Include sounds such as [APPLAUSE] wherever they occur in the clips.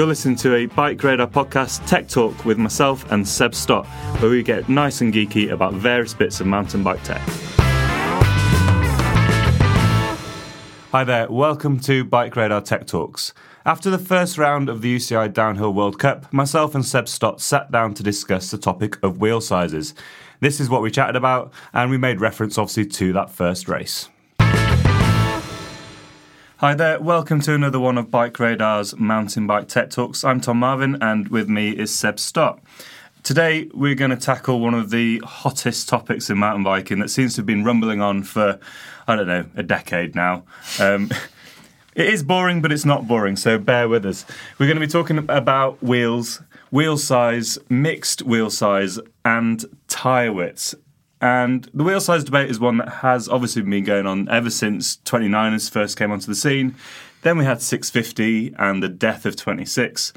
You're listening to a Bike Radar podcast, Tech Talk, with myself and Seb Stott, where we get nice and geeky about various bits of mountain bike tech. Hi there, welcome to Bike Radar Tech Talks. After the first round of the UCI Downhill World Cup, myself and Seb Stott sat down to discuss the topic of wheel sizes. This is what we chatted about, and we made reference obviously to that first race. Hi there, welcome to another one of Bike Radar's Mountain Bike Tech Talks. I'm Tom Marvin, and with me is Seb Stott. Today, we're going to tackle one of the hottest topics in mountain biking that seems to have been rumbling on for, I don't know, a decade now. Um, [LAUGHS] it is boring, but it's not boring, so bear with us. We're going to be talking about wheels, wheel size, mixed wheel size, and tyre widths. And the wheel size debate is one that has obviously been going on ever since 29ers first came onto the scene. Then we had 650 and the death of 26.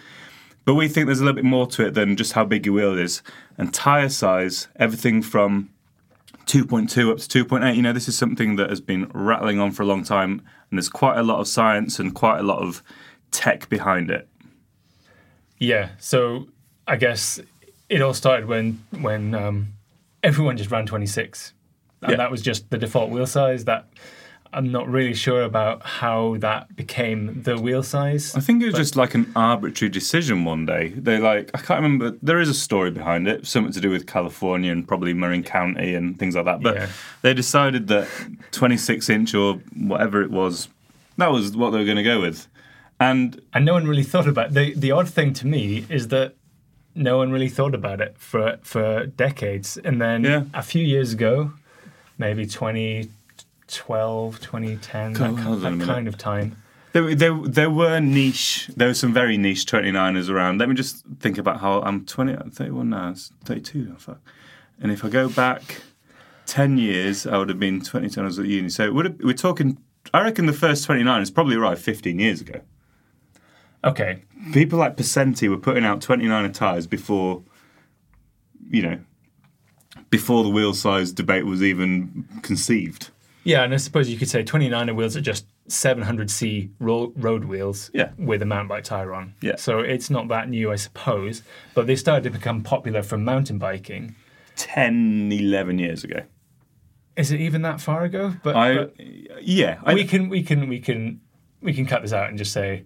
But we think there's a little bit more to it than just how big your wheel is. And tyre size, everything from 2.2 up to 2.8, you know, this is something that has been rattling on for a long time. And there's quite a lot of science and quite a lot of tech behind it. Yeah, so I guess it all started when when um, everyone just ran 26, and Yeah. that was just the default wheel size. That I'm not really sure about how that became the wheel size. I think it was just like an arbitrary decision one day. They like I can't remember. There is a story behind it, something to do with California and probably Marin County and things like that. But Yeah. they decided that 26 inch or whatever it was, that was what they were going to go with. And and no one really thought about it. the the odd thing to me is that no one really thought about it for for decades and then Yeah. a few years ago maybe 2012 2010 Hold that, on that kind of time there, there, there were niche. There were some very niche 29ers around. Let me just think about how I'm 20, I'm 31 now. It's 32. Fuck. And if I go back 10 years, I would have been 20 when I was at uni. So it would have, we're talking. I reckon the first 29 is probably arrived 15 years ago. Okay people like Percenti were putting out 29er tyres before, you know, before the wheel size debate was even conceived. yeah and i suppose you could say 29er wheels are just 700c ro- road wheels Yeah. with a mountain bike tire on Yeah. so it's not that new i suppose but they started to become popular from mountain biking 10, 11 years ago. is it even that far ago but, I, but yeah, I, we can we can we can we can cut this out and just say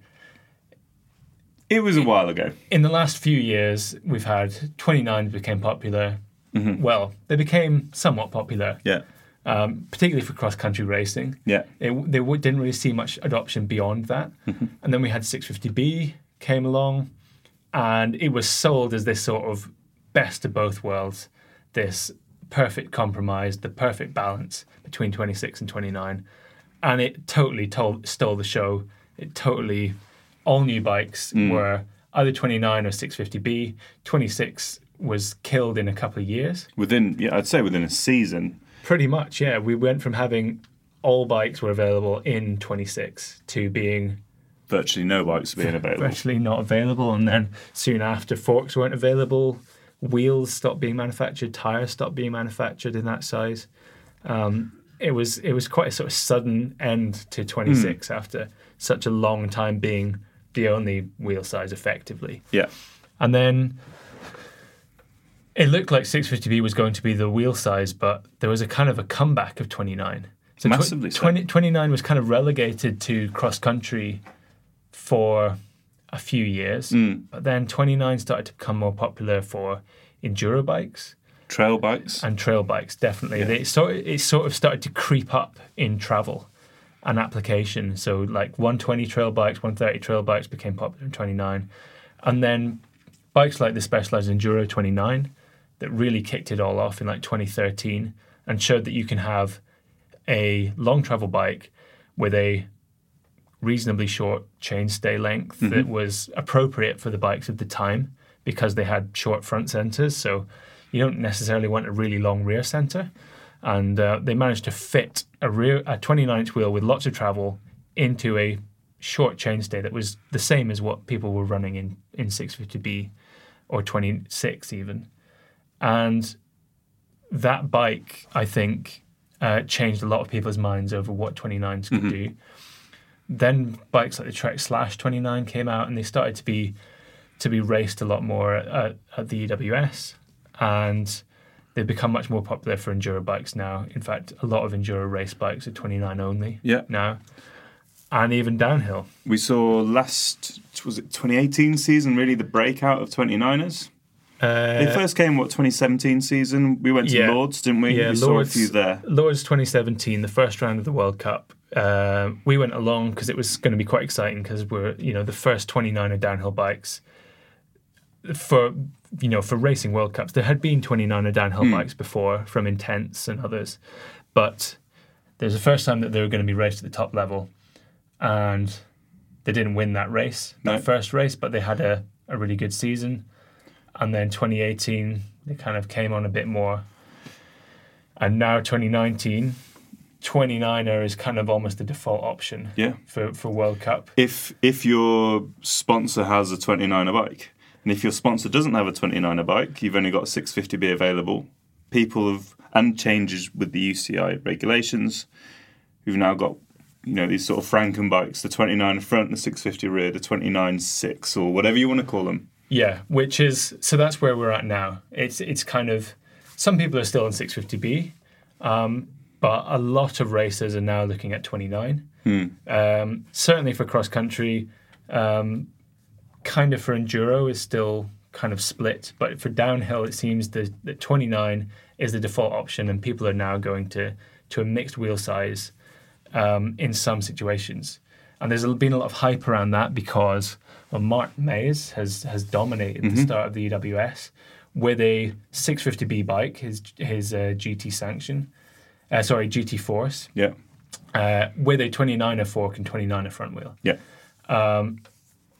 it was a while ago. in the last few years, we've had 29s became popular. Well, they became somewhat popular, Yeah, um, particularly for cross country racing. yeah, It, they w- didn't really see much adoption beyond that. And then we had 650B came along, and it was sold as this sort of best of both worlds, this perfect compromise, the perfect balance between 26 and 29. And it totally told, stole the show. It totally, all new bikes were either 29 or 650B. 26 was killed in a couple of years. within yeah, I'd say within a season. Pretty much, yeah. We went from having all bikes were available in 26 to being Virtually no bikes being available. virtually not available, and then soon after, forks weren't available. Wheels stopped being manufactured. Tires stopped being manufactured in that size. Um, it was it was quite a sort of sudden end to 26 after such a long time being the only wheel size effectively. Yeah, And then it looked like 650B was going to be the wheel size, but there was a kind of a comeback of 29. So tw- Massively so. 20, 29 was kind of relegated to cross country for a few years, Mm. but then 29 started to become more popular for enduro bikes Trail bikes. and trail bikes. Definitely, they sort it sort of started to creep up in travel and application. So like 120 trail bikes, 130 trail bikes became popular in 29, and then bikes like the Specialized Enduro 29 that really kicked it all off in like 2013 and showed that you can have a long travel bike with a reasonably short chainstay length mm-hmm. that was appropriate for the bikes of the time because they had short front centers. So you don't necessarily want a really long rear center. And uh, they managed to fit a rear a 29 inch wheel with lots of travel into a short chainstay that was the same as what people were running in, in 650B or 26 even. And that bike, I think, uh, changed a lot of people's minds over what 29s could do. Then bikes like the Trek Slash 29 came out, and they started to be to be raced a lot more at, at the EWS, and they've become much more popular for enduro bikes now. In fact, a lot of enduro race bikes are 29 only Yeah. now, and even downhill. We saw last, was it 2018 season, really the breakout of 29ers? Uh, They first came, what, 2017 season? We went to yeah. Lourdes, didn't we? Yeah, we saw a Lourdes- few there. Lourdes 2017, the first round of the World Cup. Uh, we went along because it was going to be quite exciting because we're you know the first 29er downhill bikes for you know for racing World Cups. There had been 29er downhill bikes hmm. before from Intense and others, but there's the first time that they were going to be raced at the top level, and they didn't win that race, that first race, but they had a, a really good season. And then 2018, they kind of came on a bit more. And now 2019, 29er is kind of almost the default option Yeah. for, for World Cup. If if your sponsor has a 29er bike, and if your sponsor doesn't have a 29er bike, you've only got a 650B available. People have and changes with the UCI regulations. We've now got you know these sort of Franken bikes, the 29 front, the 650 rear, the 29 six, or whatever you want to call them. Yeah, which is so that's where we're at now. It's it's kind of some people are still on 650B, um, but a lot of racers are now looking at 29. Um, certainly for cross country, um, kind of for enduro is still kind of split, but for downhill it seems that, that 29 is the default option, and people are now going to to a mixed wheel size um, in some situations. And there's been a lot of hype around that because well, Martin Maes has has dominated the start of the EWS with a 650B bike, his his uh, GT sanction, uh, sorry GT Force, Yeah, uh, with a 29er fork and 29er front wheel. yeah,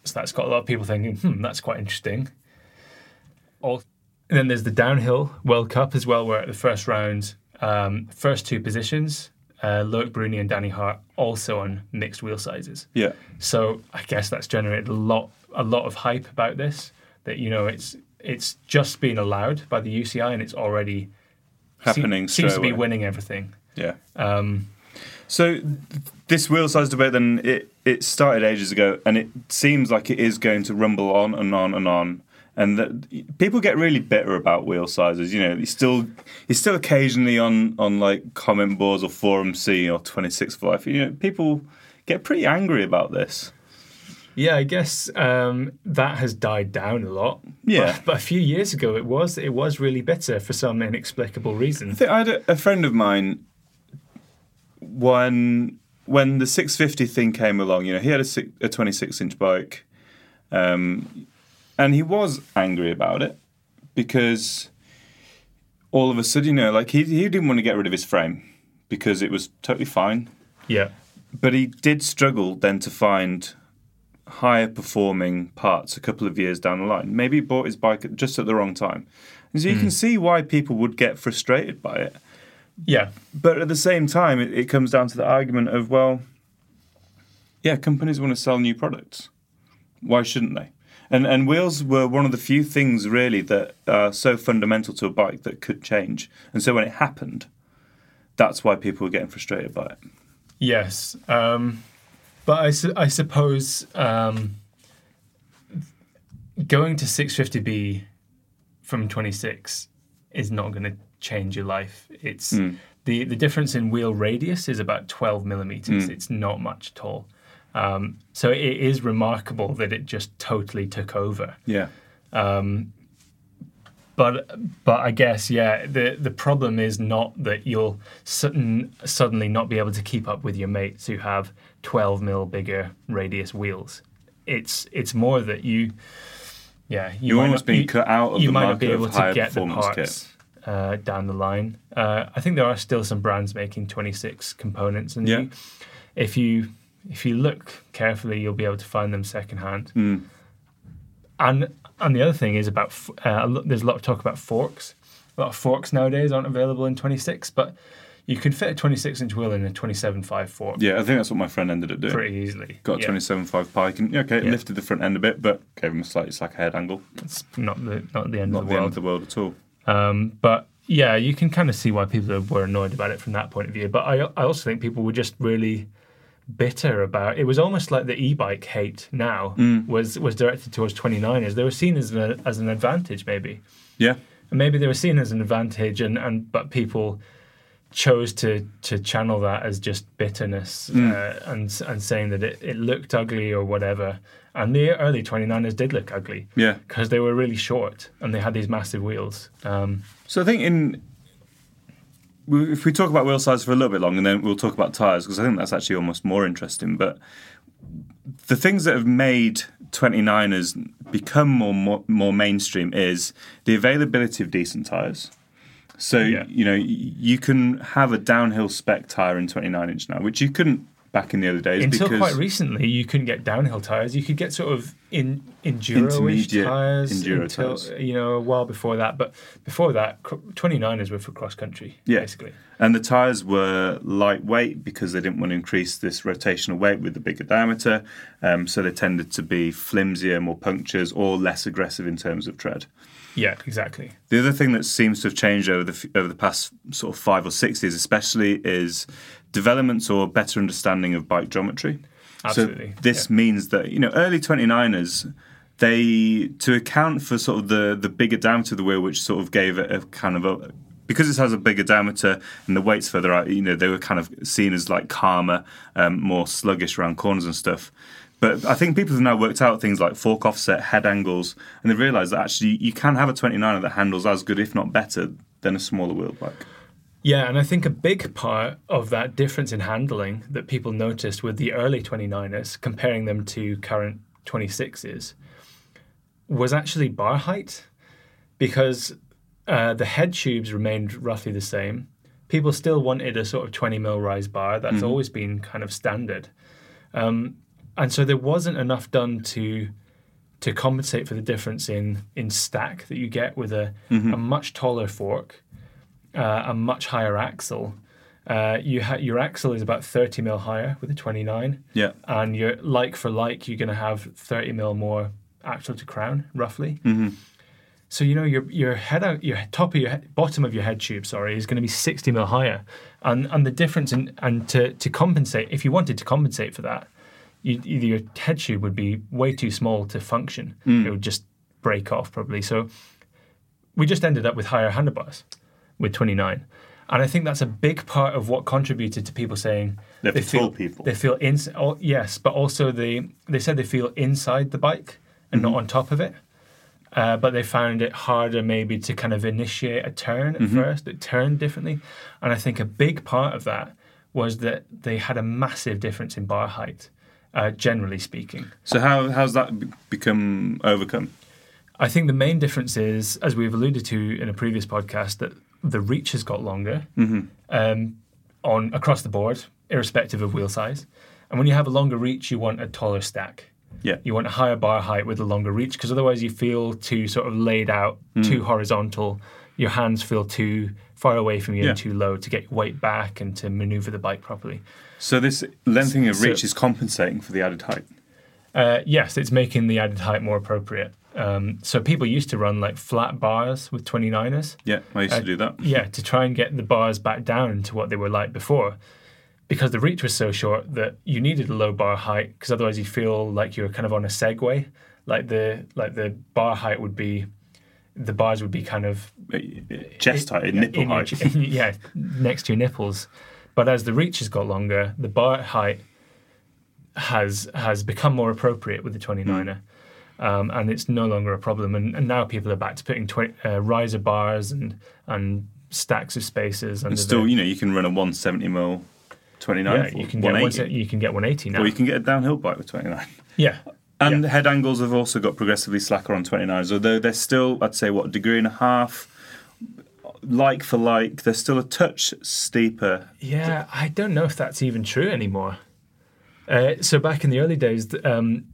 So that's got a lot of people thinking, hmm, that's quite interesting. All, and then there's the downhill World Cup as well, where at the first round, um, first two positions, uh, Loic Bruni and Danny Hart also on mixed wheel sizes. yeah. So I guess that's generated a lot a lot of hype about this. That you know it's it's just been allowed by the UCI and it's already se- Happening seems to be winning everything. Yeah. Um, So this wheel size debate then it it started ages ago, and it seems like it is going to rumble on and on and on. And that people get really bitter about wheel sizes. You know, you still you still occasionally on on like comment boards or forum C or twenty six for life. You know, people get pretty angry about this. Yeah, I guess um, that has died down a lot. Yeah. but, but a few years ago, it was it was really bitter for some inexplicable reason. I think I had a, a friend of mine when when the 650 thing came along. You know, he had a, six, a 26 inch bike, um, and he was angry about it because all of a sudden, you know, like he he didn't want to get rid of his frame because it was totally fine, Yeah, but he did struggle then to find higher performing parts a couple of years down the line. Maybe he bought his bike just at the wrong time. And so you can see why people would get frustrated by it. Yeah, But at the same time, it, it comes down to the argument of, well, yeah, companies want to sell new products. Why shouldn't they? And and wheels were one of the few things really that are so fundamental to a bike that could change. And so when it happened, that's why people were getting frustrated by it. yes. Um, but I, su- I suppose um, going to 650B from 26 is not going to change your life. It's hmm. the the difference in wheel radius is about 12 millimeters. Hmm. It's not much at all. Um, so it is remarkable that it just totally took over. Yeah. Um, but but I guess yeah, the the problem is not that you'll sudden, suddenly not be able to keep up with your mates who have 12 mil bigger radius wheels. It's it's more that you yeah you might almost not- being you- cut out of you the might not market be able of to get the parts uh, down the line. Uh, I think there are still some brands making 26 components, and Yeah. you, if you if you look carefully, you'll be able to find them secondhand. Hmm. And and the other thing is about uh, there's a lot of talk about forks. A lot of forks nowadays aren't available in 26, but you can fit a 26 inch wheel in a 27.5 fork Yeah, I think that's what my friend ended up doing. pretty easily. Got a Yeah. 27.5 pike and okay, Yeah. lifted the front end a bit, but gave him a slightly slacker head angle. It's not the not the end Not of the the end of the world at all. Um, but yeah, you can kind of see why people were annoyed about it from that point of view. But I, I also think people were just really bitter about it. Was almost like the e-bike hate now was was directed towards 29ers. They were seen as an, as an advantage, maybe, Yeah. and maybe they were seen as an advantage, and, and but people chose to to channel that as just bitterness uh, and and saying that it, it looked ugly or whatever. And the early 29ers did look ugly Yeah. because they were really short and they had these massive wheels. Um, So I think in if we talk about wheel size for a little bit longer, and then we'll talk about tires because I think that's actually almost more interesting. But the things that have made 29ers become more more, more mainstream is the availability of decent tires. So Yeah. you know you can have a downhill spec tire in 29 inch now, which you couldn't back in the other days Until quite recently, you couldn't get downhill tires. You could get sort of in enduro-ish tires enduro until tires. you know a while before that. But before that, 29ers were for cross country, Yeah. basically. And the tyres were lightweight because they didn't want to increase this rotational weight with the bigger diameter. Um, so they tended to be flimsier, more punctures, or less aggressive in terms of tread. Yeah, exactly. The other thing that seems to have changed over the over the past sort of five or six years, especially, is developments or better understanding of bike geometry. Absolutely, So this yeah. means that you know early 29ers they to account for sort of the the bigger diameter of the wheel, which sort of gave it a kind of a because it has a bigger diameter and the weight's further out. You know they were kind of seen as like calmer, um, more sluggish around corners and stuff. But I think people have now worked out things like fork offset, head angles, and they've realised that actually you can have a 29er that handles as good, if not better, than a smaller wheel bike. Yeah, and I think a big part of that difference in handling that people noticed with the early 29ers, comparing them to current 26s, was actually bar height because uh, the head tubes remained roughly the same. People still wanted a sort of 20 mil rise bar. That's always been kind of standard. Um, and so there wasn't enough done to to compensate for the difference in in stack that you get with a, a much taller fork uh, a much higher axle. Uh, you ha- your axle is about 30 mil higher with a 29, Yeah. and you're like for like, you're going to have 30 mil more axle to crown, roughly. So you know your your head out, your top of your he- bottom of your head tube, sorry, is going to be 60 mil higher, and and the difference in and to to compensate, if you wanted to compensate for that, you, either your head tube would be way too small to function. It would just break off probably. So we just ended up with higher handlebars with 29. And I think that's a big part of what contributed to people saying They're for feel people. They feel in, oh, yes, but also they they said they feel inside the bike and Mm-hmm. not on top of it. Uh, but they found it harder maybe to kind of initiate a turn at Mm-hmm. first. It turned differently, and I think a big part of that was that they had a massive difference in bar height, uh, generally speaking. So how how's that be- become overcome? I think the main difference is, as we've alluded to in a previous podcast, that the reach has got longer um, on across the board, irrespective of wheel size. And when you have a longer reach, you want a taller stack. Yeah. You want a higher bar height with a longer reach because otherwise you feel too sort of laid out, too horizontal. Your hands feel too far away from you Yeah. and too low to get your weight back and to maneuver the bike properly. So this lengthening of So- reach is compensating for the added height. Uh, yes, it's making the added height more appropriate. Um, so people used to run like flat bars with 29ers. Yeah, I used Uh, to do that. Yeah, to try and get the bars back down to what they were like before. Because the reach was so short that you needed a low bar height because otherwise you feel like you're kind of on a Segway. Like the like the bar height would be, the bars would be kind of Chest height, yeah, nipple in your- height. [LAUGHS] yeah, next to your nipples. But as the reach has got longer, the bar height has has become more appropriate with the 29er. Um, and it's no longer a problem. And, and now people are back to putting uh, riser bars and and stacks of spacers. And still, the, you know, you can run a 170 mil 29 yeah, you can get 180. one, you can get 180 now. or you can get a downhill bike with 29. yeah, And Yeah. head angles have also got progressively slacker on 29s, although they're still, I'd say, what, a degree and a half, like for like, they're still a touch steeper. Yeah, I don't know if that's even true anymore. Uh, so back in the early days, um,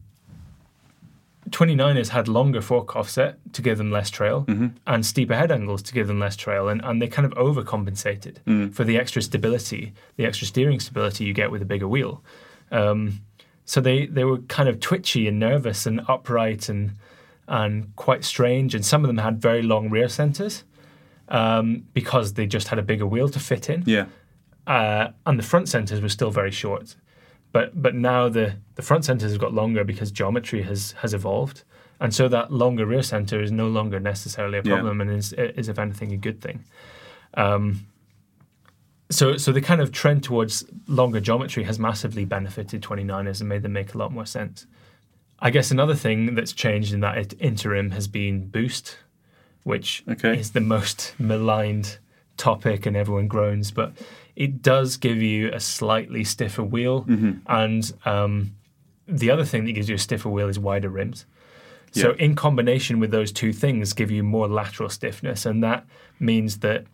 29ers had longer fork offset to give them less trail and steeper head angles to give them less trail, and, and they kind of overcompensated for the extra stability, the extra steering stability you get with a bigger wheel. Um, so they, they were kind of twitchy and nervous and upright and and quite strange, and some of them had very long rear centers um, because they just had a bigger wheel to fit in Yeah. uh, and the front centers were still very short. But but now the, the front centers have got longer because geometry has has evolved, and so that longer rear center is no longer necessarily a Yeah. problem, and is is if anything a good thing. Um, so so the kind of trend towards longer geometry has massively benefited 29ers and made them make a lot more sense. I guess another thing that's changed in that it- interim has been boost, which Okay. is the most maligned topic and everyone groans, but it does give you a slightly stiffer wheel. And um, the other thing that gives you a stiffer wheel is wider rims. So, Yeah. in combination with those two things, give you more lateral stiffness. And that means that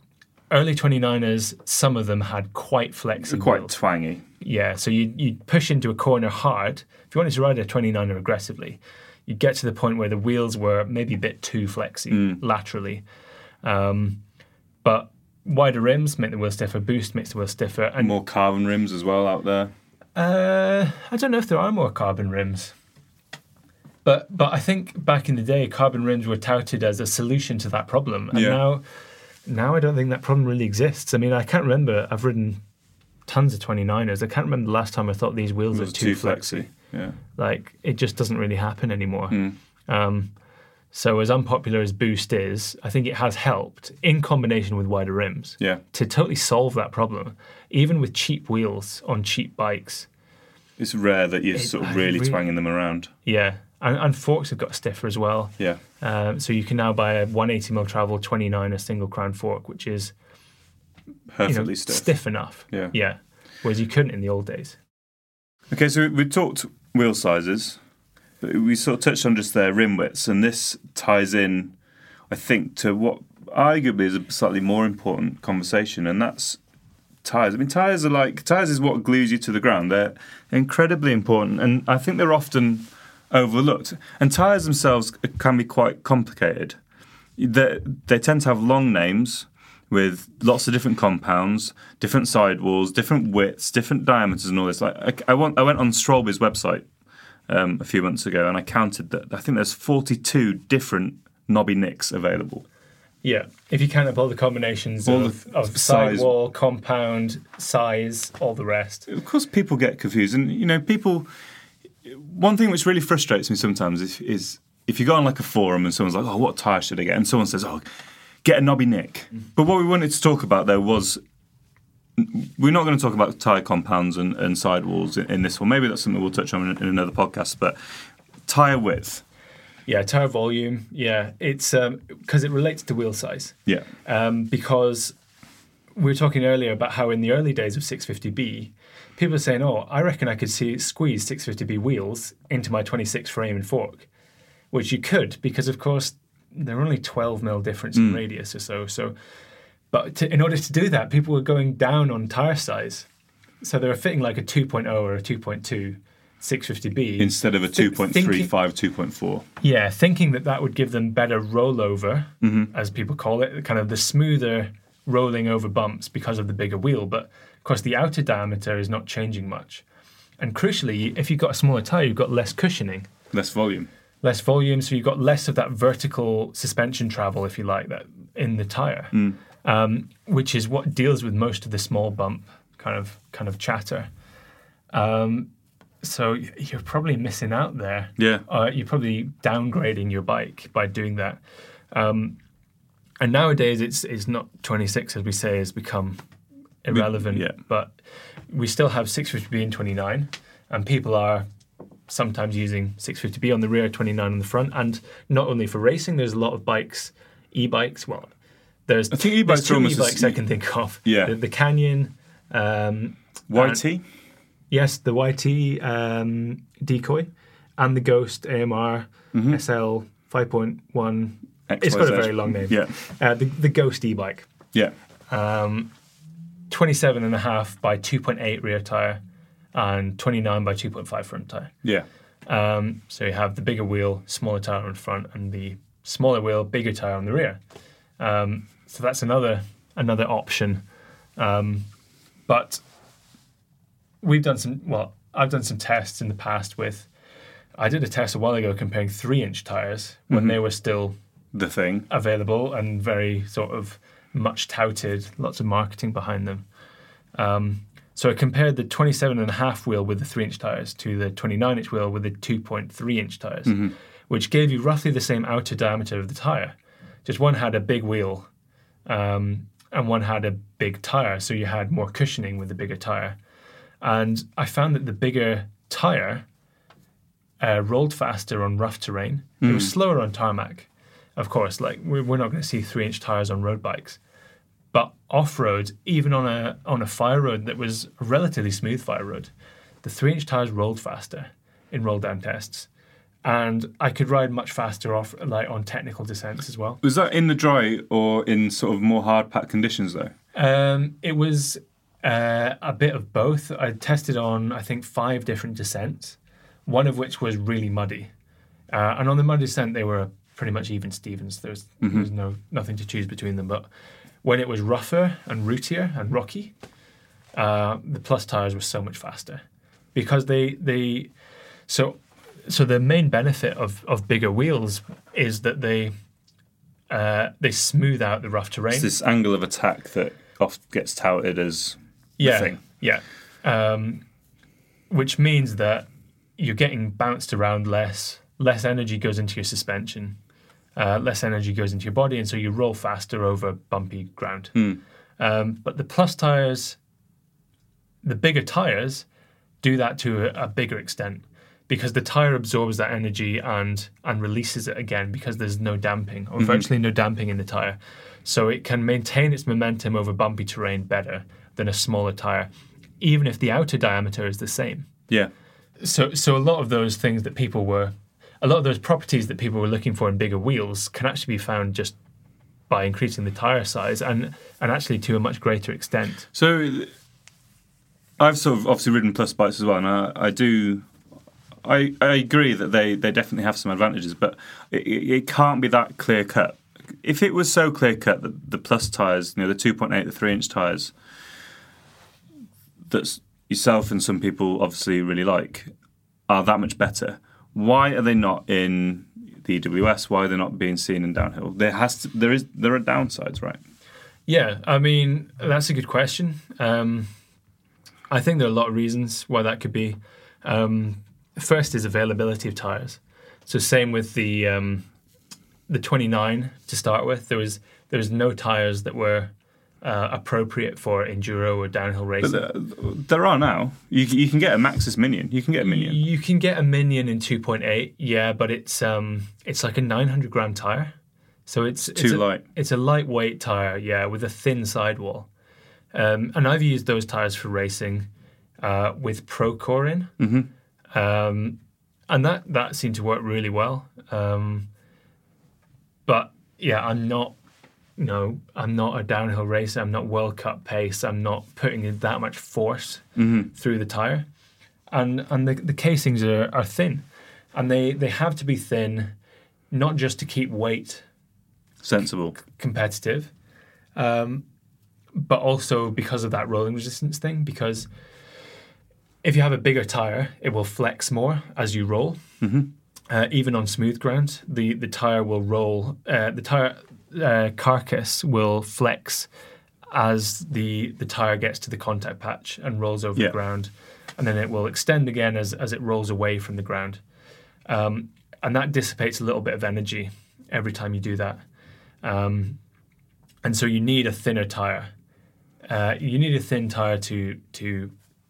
early 29ers, some of them had quite flexy Quite wheels. twangy. Yeah, so you you push into a corner hard. If you wanted to ride a 29er aggressively, you'd get to the point where the wheels were maybe a bit too flexy laterally. Um, but wider rims make the wheel stiffer, boost makes the wheel stiffer. And More carbon rims as well out there. uh, I don't know if there are more carbon rims. But but I think back in the day, carbon rims were touted as a solution to that problem, and Yeah. now now I don't think that problem really exists. I mean, I can't remember. I've ridden tons of 29ers. I can't remember the last time I thought these wheels are too, too flexy. flexy. Yeah. Like it just doesn't really happen anymore. Hmm. Um, so as unpopular as Boost is, I think it has helped in combination with wider rims Yeah. to totally solve that problem. Even with cheap wheels on cheap bikes, It's rare that you're It- sort of really re- twanging them around. yeah, and, and forks have got stiffer as well. Yeah. Um, so you can now buy a 180 mil travel 29 a single crown fork, which is you know, stiff. stiff enough. Yeah. yeah. Whereas you couldn't in the old days. Okay, so we, talked wheel sizes, we sort of touched on just their rim widths, and this ties in, I think, to what arguably is a slightly more important conversation, and that's tires. I mean, tires are like tires is what glues you to the ground. They're incredibly important, and I think they're often overlooked. And tires themselves can be quite complicated. They, they tend to have long names with lots of different compounds, different sidewalls, different widths, different diameters, and all this. Like I, I, went, I went on Schwalbe's website um, a few months ago, and I counted that. I think there's 42 different Nobby Nics available. Yeah, if you count up all the combinations All of, the of size. sidewall, compound, size, all the rest. Of course, people get confused, and you know, people. One thing which really frustrates me sometimes is, is if you go on like a forum and someone's like, "Oh, what tire should I get?" and someone says, "Oh, get a Nobby Nic." But what we wanted to talk about there was we're not going to talk about tire compounds and, and sidewalls in, in this one. Maybe that's something we'll touch on in, in another podcast. But tire width, Yeah, tire volume. Yeah, it's because it relates to wheel size. yeah, um, because we were talking earlier about how in the early days of 650B, people were saying, "Oh, I reckon I could see squeeze 650B wheels into my 26 frame and fork," which you could because, of course, they're only 12 mil difference in radius or so. So, but to, in order to do that, people were going down on tire size, so they were fitting like a 2.0 or a 2.2 650B instead of a Thi- 2.35, thinking- 2.4. yeah, thinking that that would give them better rollover, Mm-hmm. as people call it, kind of the smoother rolling over bumps because of the bigger wheel. But of course, the outer diameter is not changing much. And crucially, if you've got a smaller tire, you've got less cushioning, Less volume. less volume, so you've got less of that vertical suspension travel, if you like, that in the tire, Mm. Um, which is what deals with most of the small bump kind of kind of chatter. Um, so you're probably missing out there Yeah. uh, you're probably downgrading your bike by doing that. Um, and nowadays, it's it's not 26 as we say has become irrelevant. yeah. But we still have 650B and 29, and people are sometimes using 650B on the rear, 29 on the front, and not only for racing. There's a lot of bikes, e-bikes. Well, there's I think e-bikes there's two e-bikes I can think of. Yeah. the, the Canyon. Um, YT? Yes, the YT um, decoy and the Ghost AMR SL 5.1. It's got a very long name. Yeah. Uh, the, the Ghost e bike. Yeah. Um, 27 and a half by 2.8 rear tyre and 29 by 2.5 front tyre. Yeah. Um, so you have the bigger wheel, smaller tyre on the front, and the smaller wheel, bigger tyre on the rear. Um, so that's another another option. Um, but we've done some. Well, I've done some tests in the past with. I did a test a while ago comparing three-inch tires when they were still The thing. available and very sort of much touted, lots of marketing behind them. Um, so I compared the 27 and a half wheel with the three inch tires to the 29 inch wheel with the 2.3 inch tires, which gave you roughly the same outer diameter of the tire. Just one had a big wheel um, and one had a big tire, so you had more cushioning with the bigger tire. And I found that the bigger tire uh, rolled faster on rough terrain. It was slower on tarmac, of course. Like we're, we're not going to see three-inch tires on road bikes, but off-road, even on a on a fire road that was a relatively smooth fire road, the three-inch tires rolled faster in roll-down tests, and I could ride much faster off like on technical descents as well. Was that in the dry or in sort of more hard packed conditions though? Um, it was uh, a bit of both. I tested on, I think, five different descents, one of which was really muddy. Uh, and on the muddy descent, they were pretty much even Stevens. There was, there was no nothing to choose between them. But when it was rougher and rootier and rocky, uh, the plus tires were so much faster because they they so so the main benefit of of bigger wheels is that they uh, they smooth out the rough terrain. It's this angle of attack that oft gets touted as the yeah, thing. Yeah. Um, which means that you're getting bounced around less, less energy goes into your suspension, uh, less energy goes into your body, and so you roll faster over bumpy ground. Um, but the plus tires, the bigger tires, do that to a, a bigger extent because the tire absorbs that energy and and releases it again because there's no damping or mm-hmm. virtually no damping in the tire. So it can maintain its momentum over bumpy terrain better than a smaller tire, even if the outer diameter is the same. Yeah. So so a lot of those things that people were a lot of those properties that people were looking for in bigger wheels can actually be found just by increasing the tire size and and actually to a much greater extent. So I've sort of obviously ridden plus bikes as well, and I, I do. I, I agree that they, they definitely have some advantages, but it, it can't be that clear cut. If it was so clear cut that the plus tires, you know, the two point eight, the three inch tires, that yourself and some people obviously really like, are that much better. Why are they not in the EWS? Why are they not being seen in downhill? There has to, there is there are downsides, right? Yeah, I mean that's a good question. Um, I think there are a lot of reasons why that could be. Um, first is availability of tires. So same with the um, the 29 to start with. There was there was no tires that were uh, appropriate for enduro or downhill racing. But there, there are now. You, you can get a Maxxis Minion. You can get a Minion. You can get a Minion in 2.8, yeah, but it's um it's like a 900 gram tire, so it's, it's too a- light. It's a lightweight tire, yeah, with a thin sidewall. Um, and I've used those tires for racing uh, with Procore in, Mm-hmm. Um, and that that seemed to work really well. Um, but yeah, I'm not. You No, I'm not a downhill racer. I'm not World Cup pace. I'm not putting in that much force through the tire, and and the, the casings are, are thin, and they they have to be thin, not just to keep weight Sensible. competitive, um, but also because of that rolling resistance thing. Because if you have a bigger tire, it will flex more as you roll. Uh, even on smooth ground, the the tire will roll. Uh, the tire uh, carcass will flex as the the tire gets to the contact patch and rolls over Yeah. the ground, and then it will extend again as as it rolls away from the ground, um, and that dissipates a little bit of energy every time you do that. Um, and so you need a thinner tire. Uh, you need a thin tire to to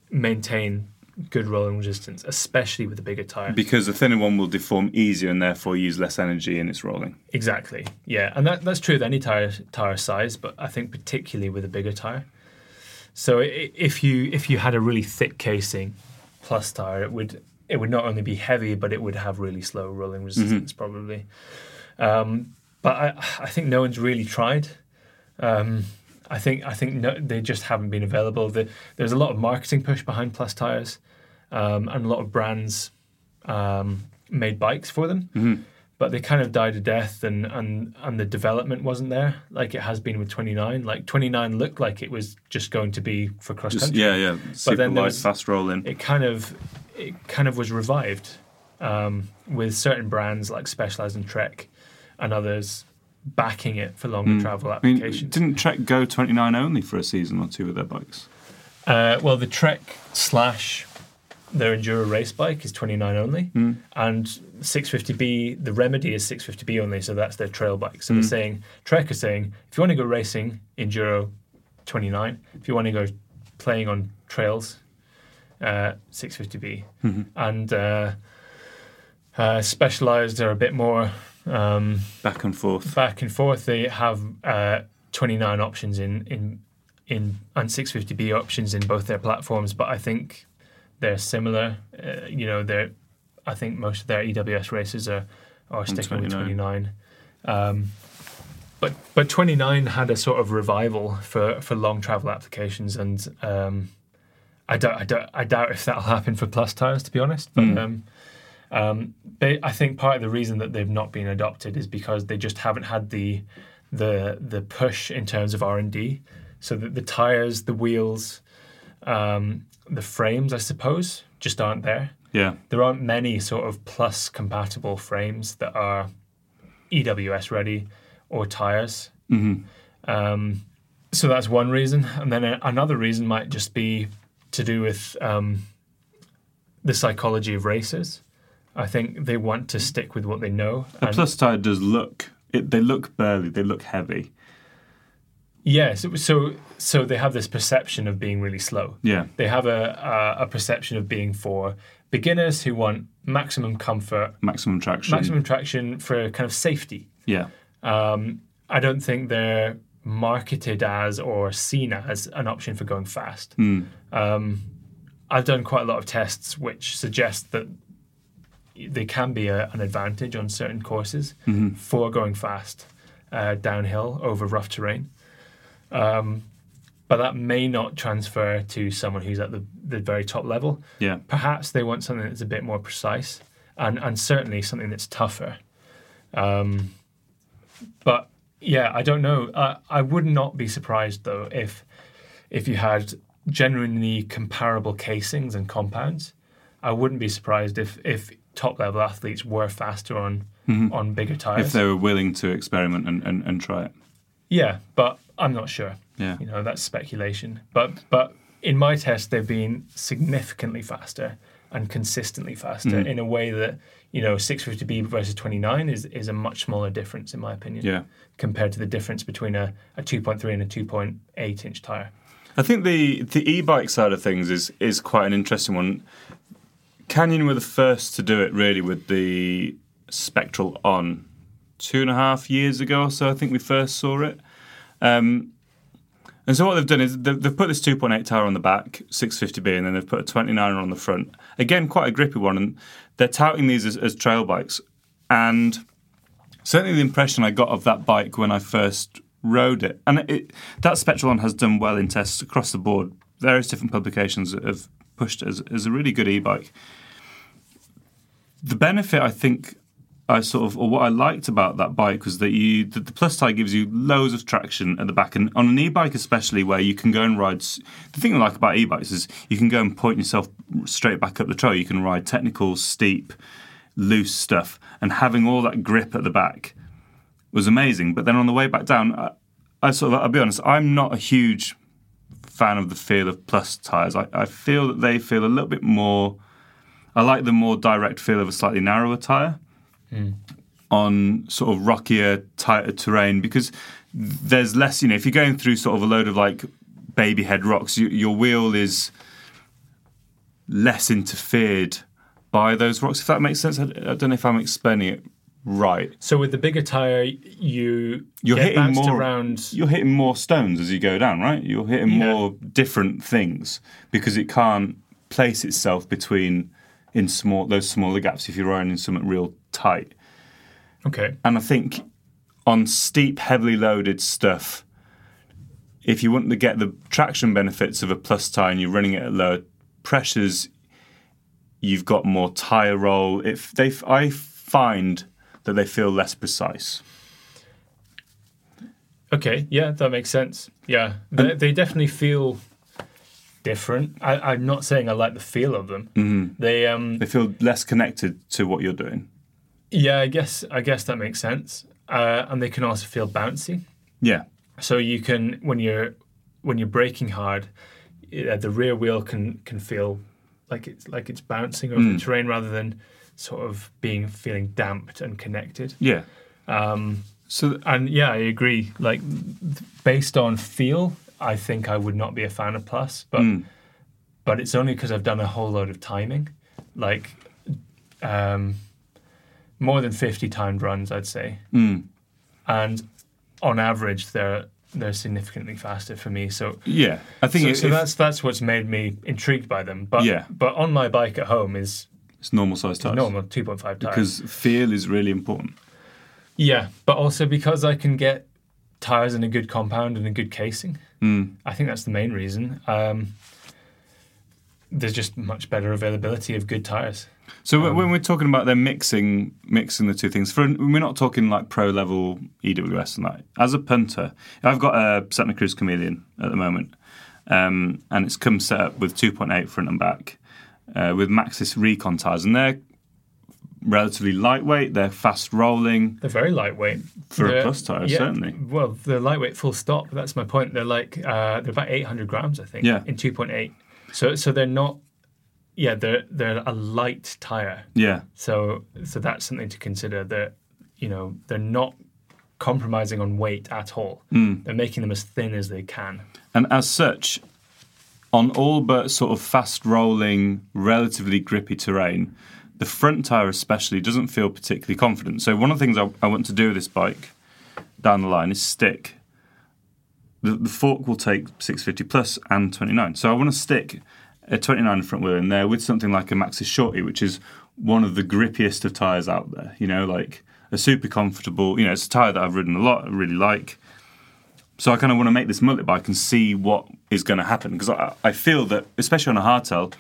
maintain good rolling resistance, especially with a bigger tire. Because the thinner one will deform easier and therefore use less energy in its rolling. Exactly. Yeah, and that, that's true with any tire tire size, but I think particularly with a bigger tire. So if you if you had a really thick casing plus tire, it would it would not only be heavy, but it would have really slow rolling resistance probably. Um, but I I think no one's really tried. Um, I think I think no, they just haven't been available. The, there's a lot of marketing push behind plus tires, um, and a lot of brands um, made bikes for them, but they kind of died a death, and, and and the development wasn't there like it has been with 29. Like 29 looked like it was just going to be for cross Just, country. yeah, yeah. Super then there light, was- fast rolling. It kind of it kind of was revived um, with certain brands like Specialized and Trek and others backing it for longer travel I mean, applications. didn't Trek go 29 only for a season or two with their bikes? Uh, well, the Trek slash their enduro race bike is 29 only, and 650B the Remedy is 650B only, so that's their trail bike. So they're saying Trek is saying if you want to go racing enduro 29, if you want to go playing on trails, uh, 650B, and uh, uh, Specialized are a bit more. Um, Back and forth. back and forth. They have uh, 29 options in in in and 650B options in both their platforms, but I think they're similar. Uh, you know, they're I think most of their EWS races are are sticking with 29. 29. Um, but but 29 had a sort of revival for for long travel applications, and um, I doubt I doubt I doubt if that'll happen for plus tires, to be honest. But um, um, they, I think part of the reason that they've not been adopted is because they just haven't had the the the push in terms of R and D. So that the tires, the wheels, um, the frames, I suppose, just aren't there. Yeah. There aren't many sort of plus compatible frames that are EWS ready or tires. Um, so that's one reason, and then a, another reason might just be to do with um, the psychology of racers. I think they want to stick with what they know. A plus tire does look, it, they look burly, they look heavy. Yes, was- so so they have this perception of being really slow. Yeah. They have a a, a perception of being for beginners who want maximum comfort, Maximum traction. maximum traction for kind of safety. Yeah. Um, I don't think they're marketed as or seen as an option for going fast. Um, I've done quite a lot of tests which suggest that they can be a, an advantage on certain courses for going fast uh, downhill over rough terrain. Um, but that may not transfer to someone who's at the, the very top level. Yeah. Perhaps they want something that's a bit more precise and, and certainly something that's tougher. Um, but yeah, I don't know. I, I would not be surprised though if if you had genuinely comparable casings and compounds. I wouldn't be surprised if if top level athletes were faster on on bigger tires. If they were willing to experiment and, and, and try it. Yeah, but I'm not sure. Yeah. You know, that's speculation. But but in my test they've been significantly faster and consistently faster Mm. in a way that, you know, 650B versus 29 is is a much smaller difference in my opinion. Yeah. Compared to the difference between a, a 2.3 and a 2.8 inch tire. I think the the e-bike side of things is is quite an interesting one. Canyon were the first to do it really with the Spectral on two and a half years ago or so. I think we first saw it. Um, and so what they've done is they've, put this 2.8 tire on the back, 650B, and then they've put a 29er on the front. Again, quite a grippy one, and they're touting these as, as trail bikes. And certainly the impression I got of that bike when I first rode it, and it, that Spectralon has done well in tests across the board. Various different publications have pushed it as, as a really good e-bike. The benefit I think I sort of, or what I liked about that bike was that you, that the plus tire gives you loads of traction at the back, and on an e-bike especially, where you can go and ride. The thing I like about e-bikes is you can go and point yourself straight back up the trail. You can ride technical, steep, loose stuff, and having all that grip at the back was amazing. But then on the way back down, I, I sort of, I'll be honest, I'm not a huge fan of the feel of plus tires. I, I feel that they feel a little bit more. I like the more direct feel of a slightly narrower tire hmm. on sort of rockier, tighter terrain because there's less. You know, if you're going through sort of a load of like baby head rocks, you, your wheel is less interfered by those rocks. If that makes sense, I, I don't know if I'm explaining it right. So with the bigger tire, you You're hitting more around. You're hitting more stones as you go down, right? You're hitting Yeah. more different things because it can't place itself between in small those smaller gaps if you're riding something real tight. Okay. And I think on steep, heavily loaded stuff, if you want to get the traction benefits of a plus tire and you're running it at lower pressures, you've got more tire roll. If they, I find that they feel less precise. Okay. Yeah, that makes sense. Yeah, they, they definitely feel different. I, I'm not saying I like the feel of them. Mm-hmm. They um They feel less connected to what you're doing. yeah, I guess I guess that makes sense. Uh, and they can also feel bouncy. Yeah, So you can when you're when you're braking hard, the rear wheel can can feel like it's like it's bouncing over the terrain rather than sort of being feeling damped and connected. yeah. Um, so And yeah, I agree. Like th- based on feel, I think I would not be a fan of Plus, but but it's only because I've done a whole load of timing, like um, more than fifty timed runs, I'd say, and on average, they're they're significantly faster for me. So. yeah, I think So, so if that's that's what's made me intrigued by them. But Yeah. but on my bike at home is it's normal size tires normal two point five tires. because feel is really important. Yeah, but also because I can get tires in a good compound and a good casing. Hmm. I think that's the main reason. Um, there's just much better availability of good tires. So Um, when- we're talking about them mixing mixing the two things, for we're not talking like pro level EWS and that. As a punter, I've got a Santa Cruz Chameleon at the moment, um, and it's come set up with 2.8 front and back uh, with Maxxis Rekon tires, and they're relatively lightweight. They're fast rolling. They're very lightweight For a They're- plus tire, certainly. Well, they're lightweight, full stop. That's my point. They're like uh, they're about 800 grams, I think. Yeah. In 2.8. So so they're not. Yeah, they're they're a light tire. Yeah, So so that's something to consider. That you know they're not compromising on weight at all. Hmm. They're making them as thin as they can. and as such, on all but sort of fast rolling, relatively grippy terrain, the front tire especially doesn't feel particularly confident. So one of the things I, I want to do with this bike down the line is stick. The, the fork will take 650 plus and 29. So I want to stick a 29 front wheel in there with something like a Maxxis Shorty, which is one of the grippiest of tires out there. You know, like a super comfortable. You know, it's a tire that I've ridden a lot. I really like. So I kind of want to make this mullet bike and see what is going to happen because I, I feel that, especially on a hardtail,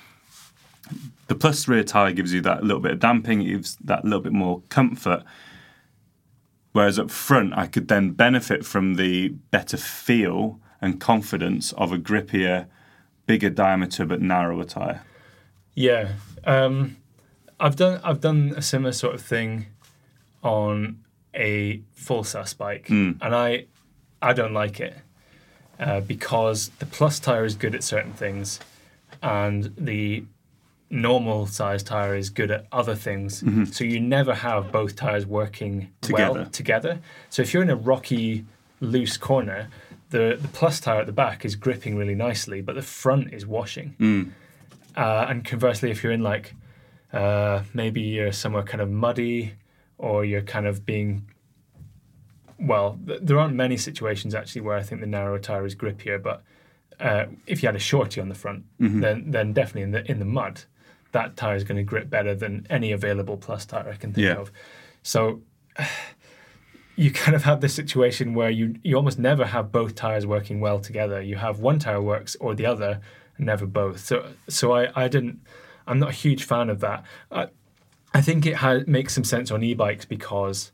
the plus rear tire gives you that little bit of damping, it gives that little bit more comfort. Whereas up front, I could then benefit from the better feel and confidence of a grippier, bigger diameter but narrower tire. Yeah, um, I've done I've done a similar sort of thing on a full sus bike, Hmm. and I I don't like it uh, because the plus tire is good at certain things, and the normal size tire is good at other things. So you never have both tires working well Together. together. So if you're in a rocky, loose corner, the the plus tire at the back is gripping really nicely, but the front is washing. Uh, and conversely, if you're in like uh, maybe you're somewhere kind of muddy, or you're kind of being well, th- there aren't many situations actually where I think the narrow tire is grippier. But uh, if you had a shorty on the front, then then definitely in the in the mud, that tire is going to grip better than any available plus tire I can think Yeah. of. So [SIGHS] you kind of have this situation where you you almost never have both tires working well together. You have one tire works or the other, never both. So so I I didn't. I'm not a huge fan of that. I, I think it ha- makes some sense on e-bikes because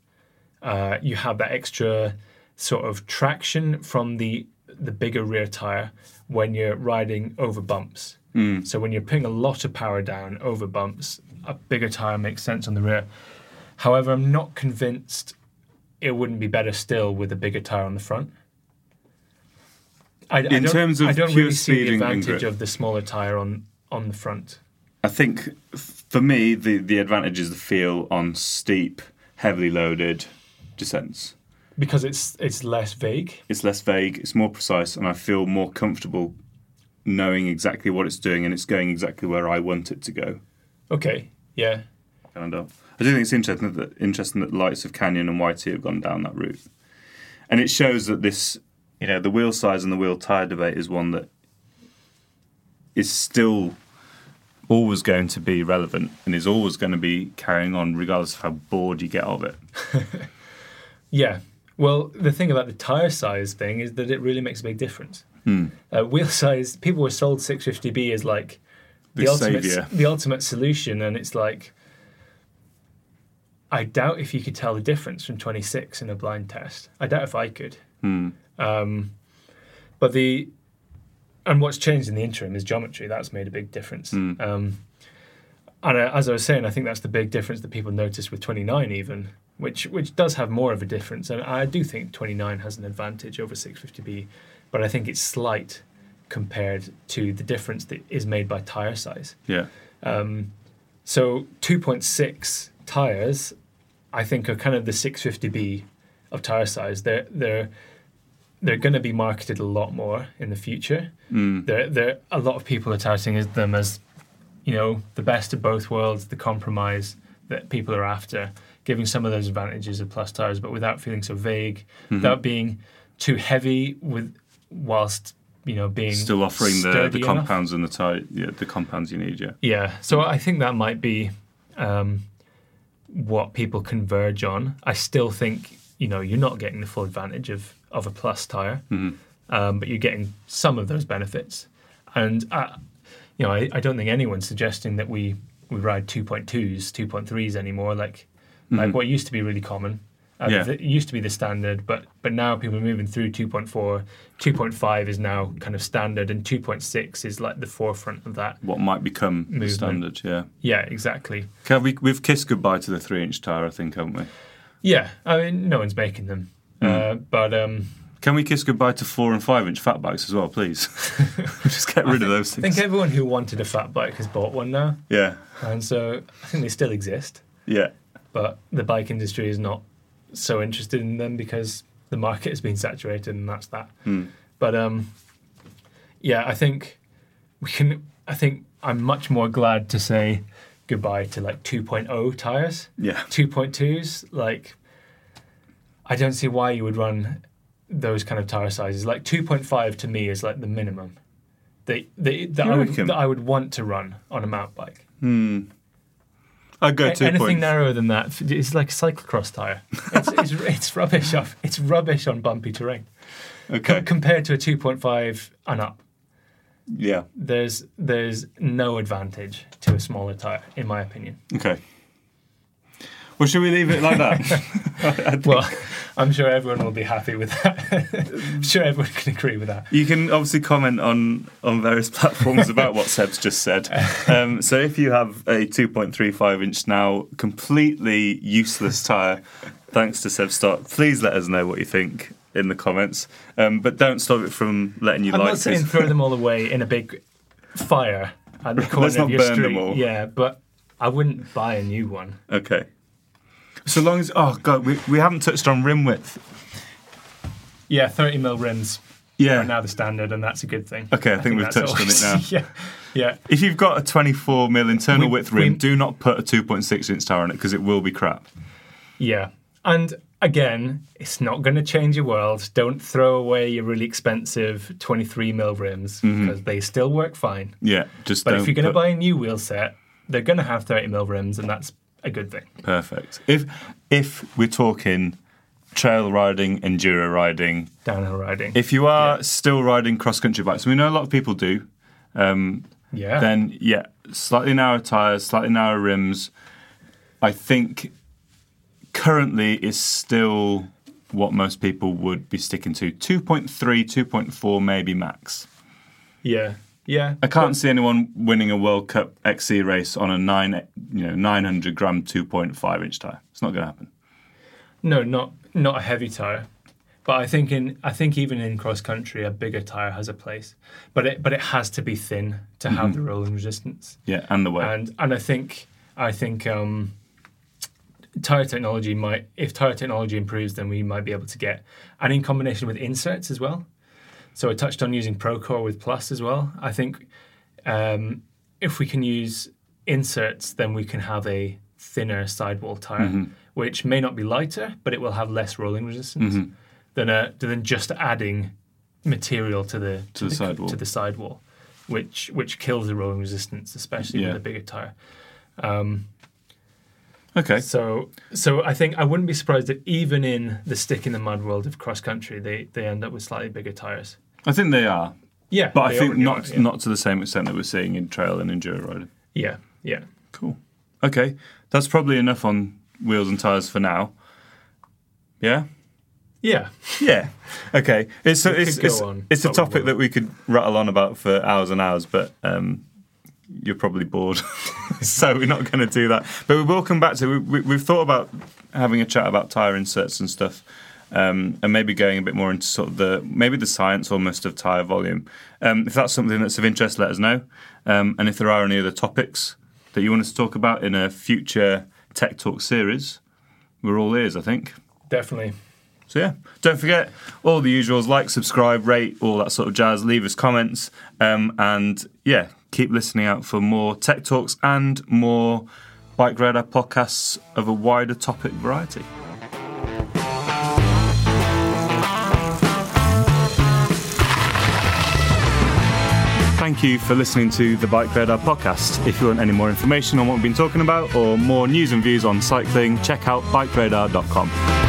uh, you have that extra sort of traction from the the bigger rear tire when you're riding over bumps. Mm. So when you're putting a lot of power down over bumps, a bigger tire makes sense on the rear. However, I'm not convinced it wouldn't be better still with a bigger tire on the front. I, I In don't- terms of I don't really see the advantage of the smaller tire on on the front. I think for me, the, the advantage is the feel on steep, heavily loaded descents. because it's it's less vague. It's less vague, it's more precise, and I feel more comfortable knowing exactly what it's doing and it's going exactly where I want it to go. Okay. Yeah. Kind of. I do think it's interesting that interesting that the likes of Canyon and YT have gone down that route, and it shows that this, you know, the wheel size and the wheel tire debate is one that is still always going to be relevant and is always going to be carrying on regardless of how bored you get of it. [LAUGHS] Yeah. Well, the thing about the tire size thing is that it really makes a big difference. Hmm. Uh, wheel size, people were sold 650B as like the, The ultimate, saviour. the ultimate solution, and it's like I doubt if you could tell the difference from 26 in a blind test. I doubt if I could. Hmm. Um, but the and what's changed in the interim is geometry. That's made a big difference. Hmm. Um, and uh, as I was saying, I think that's the big difference that people notice with 29 even, which which does have more of a difference. And I do think 29 has an advantage over 650B, but I think it's slight compared to the difference that is made by tire size. Yeah. Um, so 2.6 tires, I think, are kind of the 650B of tire size. They're they're they're going to be marketed a lot more in the future. Mm. There, there, a lot of people are touting them as, you know, the best of both worlds, the compromise that people are after, giving some of those advantages of plus tires, but without feeling so vague, Mm-hmm. without being too heavy, with whilst you know being Still offering the, the sturdy enough. compounds and the tire, yeah, the compounds you need. Yeah. Yeah, so I think that might be um, what people converge on. I still think you know you're not getting the full advantage of of a plus tire, um, but you're getting some of those benefits. And I, you know, I, I don't think anyone's suggesting that we we ride 2.2s, 2.3s anymore. Like like what used to be really common. Uh, Yeah. It used to be the standard, but but now people are moving through 2.4. 2.5 is now kind of standard, and 2.6 is like the forefront of that. What might become the Movement. standard? Yeah. Yeah, exactly. Okay, we, we've kissed goodbye to the three-inch tire, I think, haven't we? Yeah, I mean, no one's making them, uh, but um, Can we kiss goodbye to four and five-inch fat bikes as well, please? [LAUGHS] [LAUGHS] Just get rid of those things. I think everyone who wanted a fat bike has bought one now, Yeah. and so I think they still exist, Yeah. but the bike industry is not so interested in them because the market has been saturated, and that's that. But um, yeah, I think we can. I think I'm much more glad to say goodbye to like 2.0 tires. Yeah. 2.2s like i don't see why you would run those kind of tire sizes like 2.5 to me is like the minimum that, that, that, I would, that i would want to run on a mountain bike I'd go two anything points. narrower than that it's like a cyclocross tire it's, it's, [LAUGHS] it's rubbish off it's rubbish on bumpy terrain Okay. Com- compared to a 2.5 and up Yeah. there's there's no advantage to a smaller tire in my opinion Okay. Well, should we leave it like that? [LAUGHS] [LAUGHS] well i'm sure everyone will be happy with that [LAUGHS] i'm sure everyone can agree with that You can obviously comment on on various platforms about what Seb's just said. Um, so if you have a 2.35 inch now completely useless tire, thanks to Seb Stott, please let us know what you think in the comments. Um, but don't stop it from letting you I'm like not saying this. throw them all away in a big fire at the corner Let's not of your burn street. them all. Yeah, but I wouldn't buy a new one. Okay. So long as oh god, we, we haven't touched on rim width. Yeah, 30 mil rims Yeah. are now the standard, and that's a good thing. Okay, I think we've that's touched on it now. [LAUGHS] yeah, yeah. If you've got a 24 mil internal We- width rim, we- do not put a 2.6 inch tire on it because it will be crap. Yeah. And again, it's not going to change your world. Don't throw away your really expensive 23 mil rims mm-hmm. because they still work fine. Yeah, just But if you're going to put- buy a new wheel set, they're going to have 30 mil rims, and that's a good thing. Perfect. If if we're talking trail riding, enduro riding, Downhill riding. if you are Yeah. still riding cross country bikes, we know a lot of people do, Um, yeah. then yeah, slightly narrower tires, slightly narrower rims. I think currently is still what most people would be sticking to 2.3, 2.4 maybe max. yeah. Yeah. I can't see anyone winning a World Cup XC race on a nine, you know, 900 gram 2.5 inch tire. It's not going to happen. No, not not a heavy tire. But I think in I think even in cross country, a bigger tire has a place. But it but it has to be thin to have the rolling resistance. Yeah, and the weight. And and I think I think um, tire technology might if tire technology improves, then we might be able to get and in combination with inserts as well. So I touched on using Procore with Plus as well. I think um, if we can use inserts, then we can have a thinner sidewall tire, Mm-hmm. which may not be lighter, but it will have less rolling resistance Mm-hmm. than a, than just adding material to the To the sidewall. to the sidewall, which which kills the rolling resistance, especially Yeah. with a bigger tire. Okay. So so I think I wouldn't be surprised if even in the stick in the mud world of cross country, they they end up with slightly bigger tires. I think they are, Yeah, but I think not are, yeah. not to the same extent that we're seeing in trail and enduro riding. Yeah, yeah. Cool. Okay, that's probably enough on wheels and tires for now. Yeah. Yeah, Yeah. Okay. It's a, it's it's, on, it's a topic that we could rattle on about for hours and hours, but um, you're probably bored, [LAUGHS] so we're not going to do that. But we will come back to. We, we, we've thought about having a chat about tire inserts and stuff. Um, and maybe going a bit more into sort of the maybe the science almost of tire volume. Um, if that's something that's of interest, let us know. Um, and if there are any other topics that you want us to talk about in a future Tech Talk series, we're all ears. I think. definitely. So yeah, don't forget all the usuals: like, subscribe, rate, all that sort of jazz. Leave us comments, um, and yeah, keep listening out for more tech talks and more bike radar podcasts of a wider topic variety. Thank you for listening to the Bike Radar podcast. If you want any more information on what we've been talking about or more news and views on cycling, check out bikeradar.com.